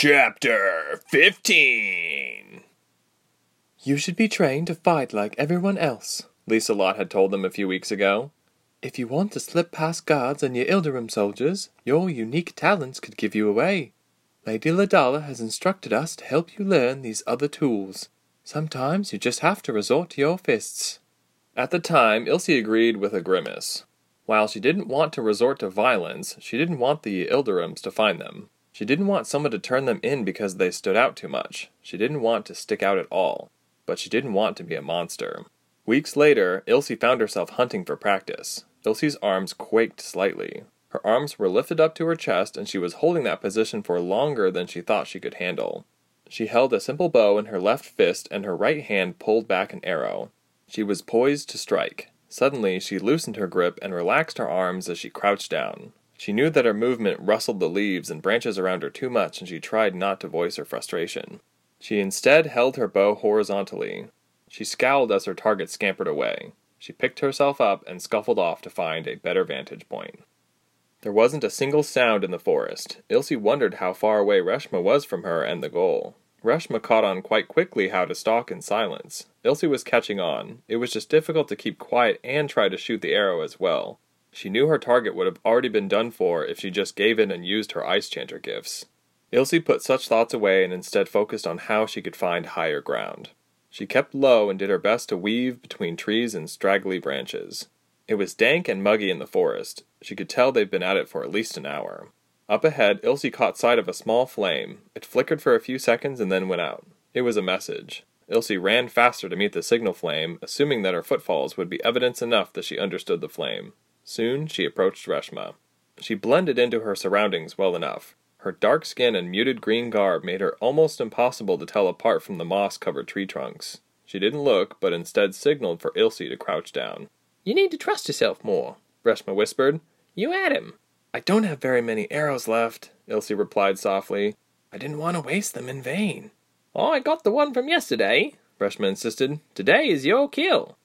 Chapter 15 You should be trained to fight like everyone else, Lieselot had told them a few weeks ago. If you want to slip past guards and your Ilderim soldiers, your unique talents could give you away. Lady Ladala has instructed us to help you learn these other tools. Sometimes you just have to resort to your fists. At the time, Ilse agreed with a grimace. While she didn't want to resort to violence, she didn't want the Ilderims to find them. She didn't want someone to turn them in because they stood out too much. She didn't want to stick out at all. But she didn't want to be a monster. Weeks later, Ilse found herself hunting for practice. Ilse's arms quaked slightly. Her arms were lifted up to her chest, and she was holding that position for longer than she thought she could handle. She held a simple bow in her left fist, and her right hand pulled back an arrow. She was poised to strike. Suddenly, she loosened her grip and relaxed her arms as she crouched down. She knew that her movement rustled the leaves and branches around her too much, and she tried not to voice her frustration. She instead held her bow horizontally. She scowled as her target scampered away. She picked herself up and scuffled off to find a better vantage point. There wasn't a single sound in the forest. Ilse wondered how far away Reshma was from her and the goal. Reshma caught on quite quickly how to stalk in silence. Ilse was catching on. It was just difficult to keep quiet and try to shoot the arrow as well. She knew her target would have already been done for if she just gave in and used her Ice Chanter gifts. Ilse put such thoughts away and instead focused on how she could find higher ground. She kept low and did her best to weave between trees and straggly branches. It was dank and muggy in the forest. She could tell they'd been at it for at least an hour. Up ahead, Ilse caught sight of a small flame. It flickered for a few seconds and then went out. It was a message. Ilse ran faster to meet the signal flame, assuming that her footfalls would be evidence enough that she understood the flame. Soon she approached Reshma. She blended into her surroundings well enough. Her dark skin and muted green garb made her almost impossible to tell apart from the moss covered tree trunks. She didn't look, but instead signaled for Ilse to crouch down. You need to trust yourself more, Reshma whispered. You had him. I don't have very many arrows left, Ilse replied softly. I didn't want to waste them in vain. Oh, I got the one from yesterday, Reshma insisted. Today is your kill.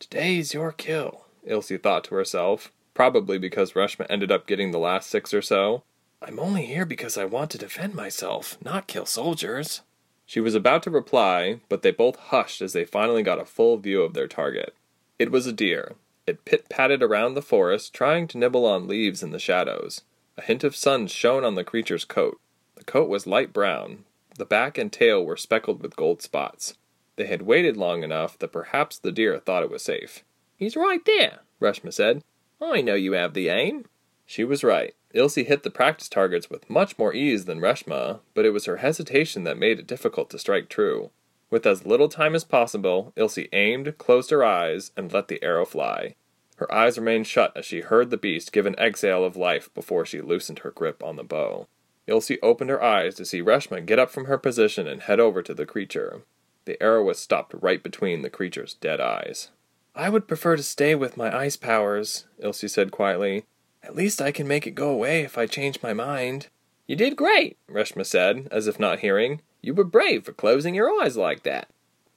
Today is your kill, Ilse thought to herself, probably because Reshma ended up getting the last six or so. I'm only here because I want to defend myself, not kill soldiers. She was about to reply, but they both hushed as they finally got a full view of their target. It was a deer. It pit patted around the forest, trying to nibble on leaves in the shadows. A hint of sun shone on the creature's coat. The coat was light brown. The back and tail were speckled with gold spots. They had waited long enough that perhaps the deer thought it was safe. He's right there, Reshma said. I know you have the aim. She was right. Ilse hit the practice targets with much more ease than Reshma, but it was her hesitation that made it difficult to strike true. With as little time as possible, Ilse aimed, closed her eyes, and let the arrow fly. Her eyes remained shut as she heard the beast give an exhale of life before she loosened her grip on the bow. Ilse opened her eyes to see Reshma get up from her position and head over to the creature. The arrow was stopped right between the creature's dead eyes. I would prefer to stay with my ice powers, Ilse said quietly. At least I can make it go away if I change my mind. You did great, Reshma said, as if not hearing. You were brave for closing your eyes like that.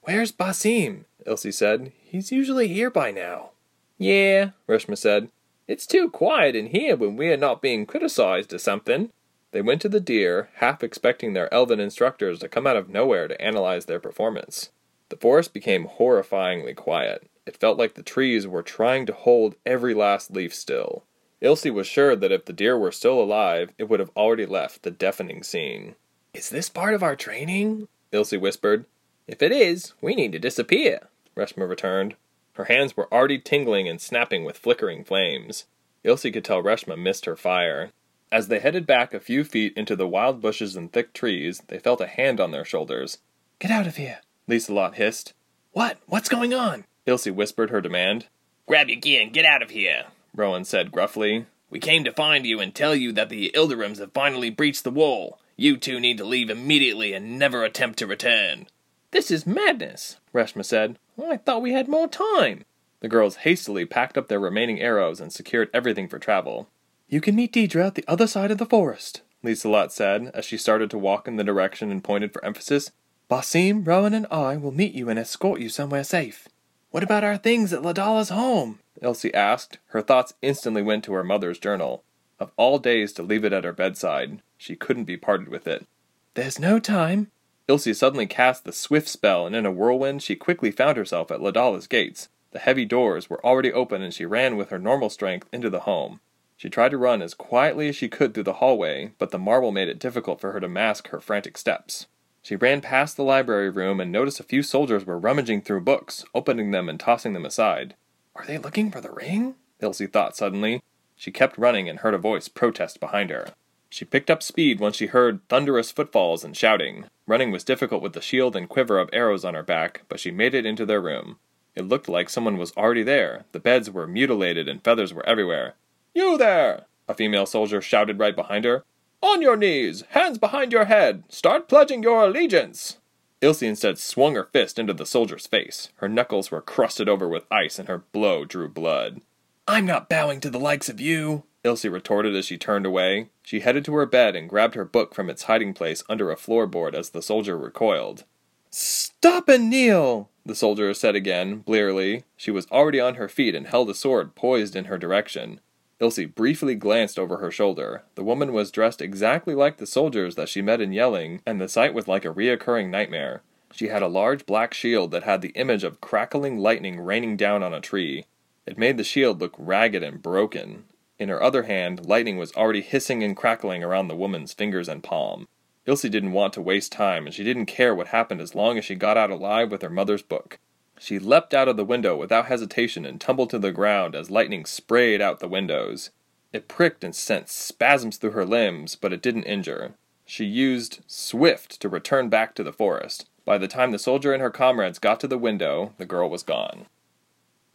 Where's Basim? Ilse said. He's usually here by now. Yeah, Reshma said. It's too quiet in here when we are not being criticized or something. They went to the deer, half expecting their elven instructors to come out of nowhere to analyze their performance. The forest became horrifyingly quiet. It felt like the trees were trying to hold every last leaf still. Ilse was sure that if the deer were still alive, it would have already left the deafening scene. Is this part of our training? Ilse whispered. If it is, we need to disappear, Reshma returned. Her hands were already tingling and snapping with flickering flames. Ilse could tell Reshma missed her fire. As they headed back a few feet into the wild bushes and thick trees, they felt a hand on their shoulders. Get out of here, Lisa hissed. What? What's going on? Ilse whispered her demand. Grab your gear and get out of here, Rowan said gruffly. We came to find you and tell you that the Ilderims have finally breached the wall. You two need to leave immediately and never attempt to return. This is madness, Reshma said. Oh, I thought we had more time. The girls hastily packed up their remaining arrows and secured everything for travel. You can meet Deidre at the other side of the forest, Lieselot said as she started to walk in the direction and pointed for emphasis. Basim, Rowan, and I will meet you and escort you somewhere safe. What about our things at Ladala's home? Ilse asked. Her thoughts instantly went to her mother's journal. Of all days to leave it at her bedside, she couldn't be parted with it. There's no time. Ilse suddenly cast the swift spell, and in a whirlwind she quickly found herself at Ladala's gates. The heavy doors were already open, and she ran with her normal strength into the home. She tried to run as quietly as she could through the hallway, but the marble made it difficult for her to mask her frantic steps. She ran past the library room and noticed a few soldiers were rummaging through books, opening them and tossing them aside. Are they looking for the ring? Ilse thought suddenly. She kept running and heard a voice protest behind her. She picked up speed when she heard thunderous footfalls and shouting. Running was difficult with the shield and quiver of arrows on her back, but she made it into their room. It looked like someone was already there. The beds were mutilated and feathers were everywhere. You there! A female soldier shouted right behind her. On your knees! Hands behind your head! Start pledging your allegiance! Ilse instead swung her fist into the soldier's face. Her knuckles were crusted over with ice and her blow drew blood. I'm not bowing to the likes of you, Ilse retorted as she turned away. She headed to her bed and grabbed her book from its hiding place under a floorboard as the soldier recoiled. Stop and kneel! The soldier said again, blearily. She was already on her feet and held a sword poised in her direction. Ilse briefly glanced over her shoulder. The woman was dressed exactly like the soldiers that she met in Yelling, and the sight was like a reoccurring nightmare. She had a large black shield that had the image of crackling lightning raining down on a tree. It made the shield look ragged and broken. In her other hand, lightning was already hissing and crackling around the woman's fingers and palm. Ilse didn't want to waste time, and she didn't care what happened as long as she got out alive with her mother's book. She leapt out of the window without hesitation and tumbled to the ground as lightning sprayed out the windows. It pricked and sent spasms through her limbs, but it didn't injure. She used Swift to return back to the forest. By the time the soldier and her comrades got to the window, the girl was gone.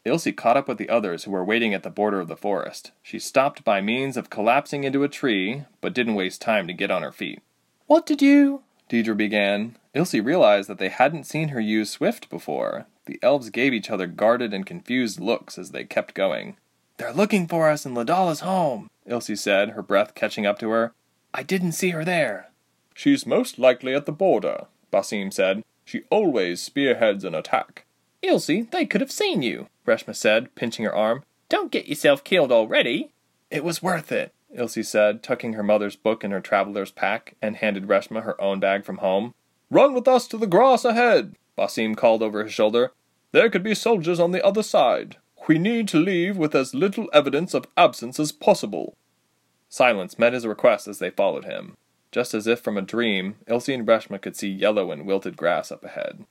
Ilse caught up with the others who were waiting at the border of the forest. She stopped by means of collapsing into a tree, but didn't waste time to get on her feet. What did you? Deidre began. Ilse realized that they hadn't seen her use Swift before. The elves gave each other guarded and confused looks as they kept going. They're looking for us in Ladala's home, Ilse said, her breath catching up to her. I didn't see her there. She's most likely at the border, Basim said. She always spearheads an attack. Ilse, they could have seen you, Reshma said, pinching her arm. Don't get yourself killed already. It was worth it, Ilse said, tucking her mother's book in her traveler's pack, and handed Reshma her own bag from home. Run with us to the grass ahead, Basim called over his shoulder. There could be soldiers on the other side. We need to leave with as little evidence of absence as possible. Silence met his request as they followed him. Just as if from a dream, Ilse and Reshma could see yellow and wilted grass up ahead.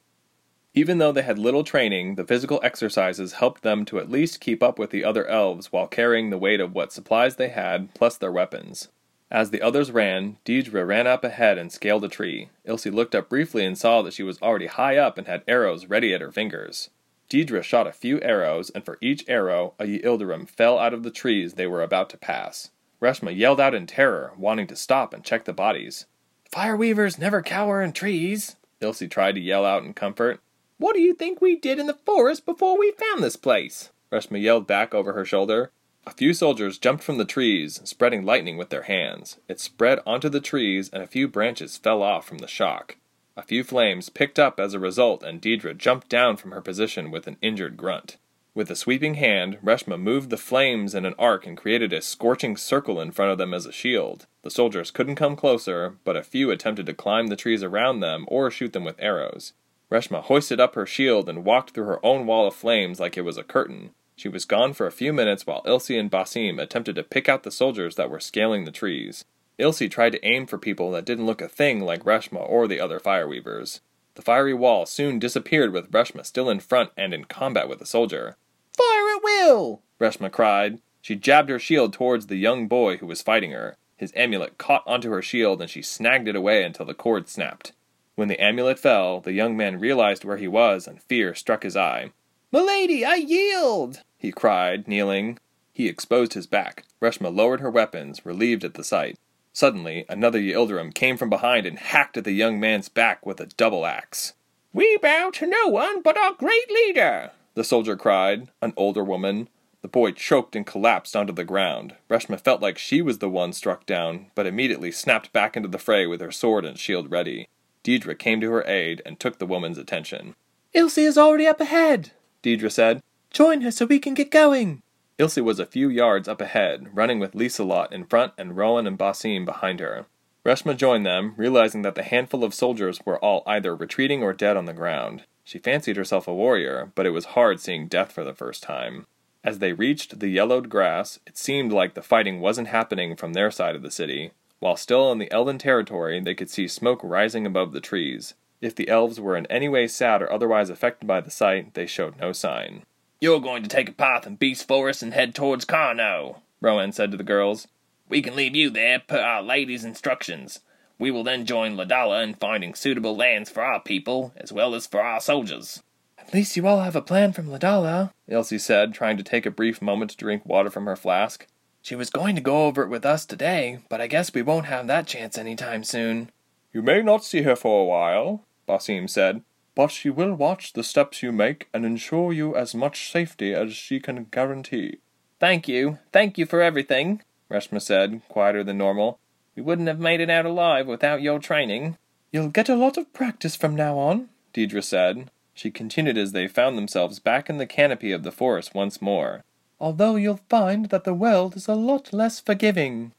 Even though they had little training, the physical exercises helped them to at least keep up with the other elves while carrying the weight of what supplies they had, plus their weapons. As the others ran, Deidre ran up ahead and scaled a tree. Ilse looked up briefly and saw that she was already high up and had arrows ready at her fingers. Deidre shot a few arrows, and for each arrow, a Yildirim fell out of the trees they were about to pass. Reshma yelled out in terror, wanting to stop and check the bodies. Fire weavers never cower in trees, Ilse tried to yell out in comfort. What do you think we did in the forest before we found this place? Reshma yelled back over her shoulder. A few soldiers jumped from the trees, spreading lightning with their hands. It spread onto the trees, and a few branches fell off from the shock. A few flames picked up as a result, and Deidre jumped down from her position with an injured grunt. With a sweeping hand, Reshma moved the flames in an arc and created a scorching circle in front of them as a shield. The soldiers couldn't come closer, but a few attempted to climb the trees around them or shoot them with arrows. Reshma hoisted up her shield and walked through her own wall of flames like it was a curtain. She was gone for a few minutes while Ilse and Basim attempted to pick out the soldiers that were scaling the trees. Ilse tried to aim for people that didn't look a thing like Reshma or the other fireweavers. The fiery wall soon disappeared with Reshma still in front and in combat with a soldier. Fire at will! Reshma cried. She jabbed her shield towards the young boy who was fighting her. His amulet caught onto her shield and she snagged it away until the cord snapped. When the amulet fell, the young man realized where he was, and fear struck his eye. Milady, I yield! he cried, kneeling. He exposed his back. Reshma lowered her weapons, relieved at the sight. Suddenly, another Yildirim came from behind and hacked at the young man's back with a double axe. We bow to no one but our great leader, the soldier cried, an older woman. The boy choked and collapsed onto the ground. Reshma felt like she was the one struck down, but immediately snapped back into the fray with her sword and shield ready. Deidre came to her aid and took the woman's attention. Ilse is already up ahead, Deidre said. Join her so we can get going. Ilse was a few yards up ahead, running with Lieselot in front and Rowan and Basim behind her. Reshma joined them, realizing that the handful of soldiers were all either retreating or dead on the ground. She fancied herself a warrior, but it was hard seeing death for the first time. As they reached the yellowed grass, it seemed like the fighting wasn't happening from their side of the city. While still in the elven territory, they could see smoke rising above the trees. If the elves were in any way sad or otherwise affected by the sight, they showed no sign. You're going to take a path in Beast Forest and head towards Carno, Rowan said to the girls. We can leave you there per our lady's instructions. We will then join Ladala in finding suitable lands for our people, as well as for our soldiers. At least you all have a plan from Ladala, Ilse said, trying to take a brief moment to drink water from her flask. She was going to go over it with us today, but I guess we won't have that chance any time soon. You may not see her for a while, Basim said, but she will watch the steps you make and ensure you as much safety as she can guarantee. Thank you. Thank you for everything, Reshma said, quieter than normal. We wouldn't have made it out alive without your training. You'll get a lot of practice from now on, Deidre said. She continued as they found themselves back in the canopy of the forest once more. Although you'll find that the world is a lot less forgiving.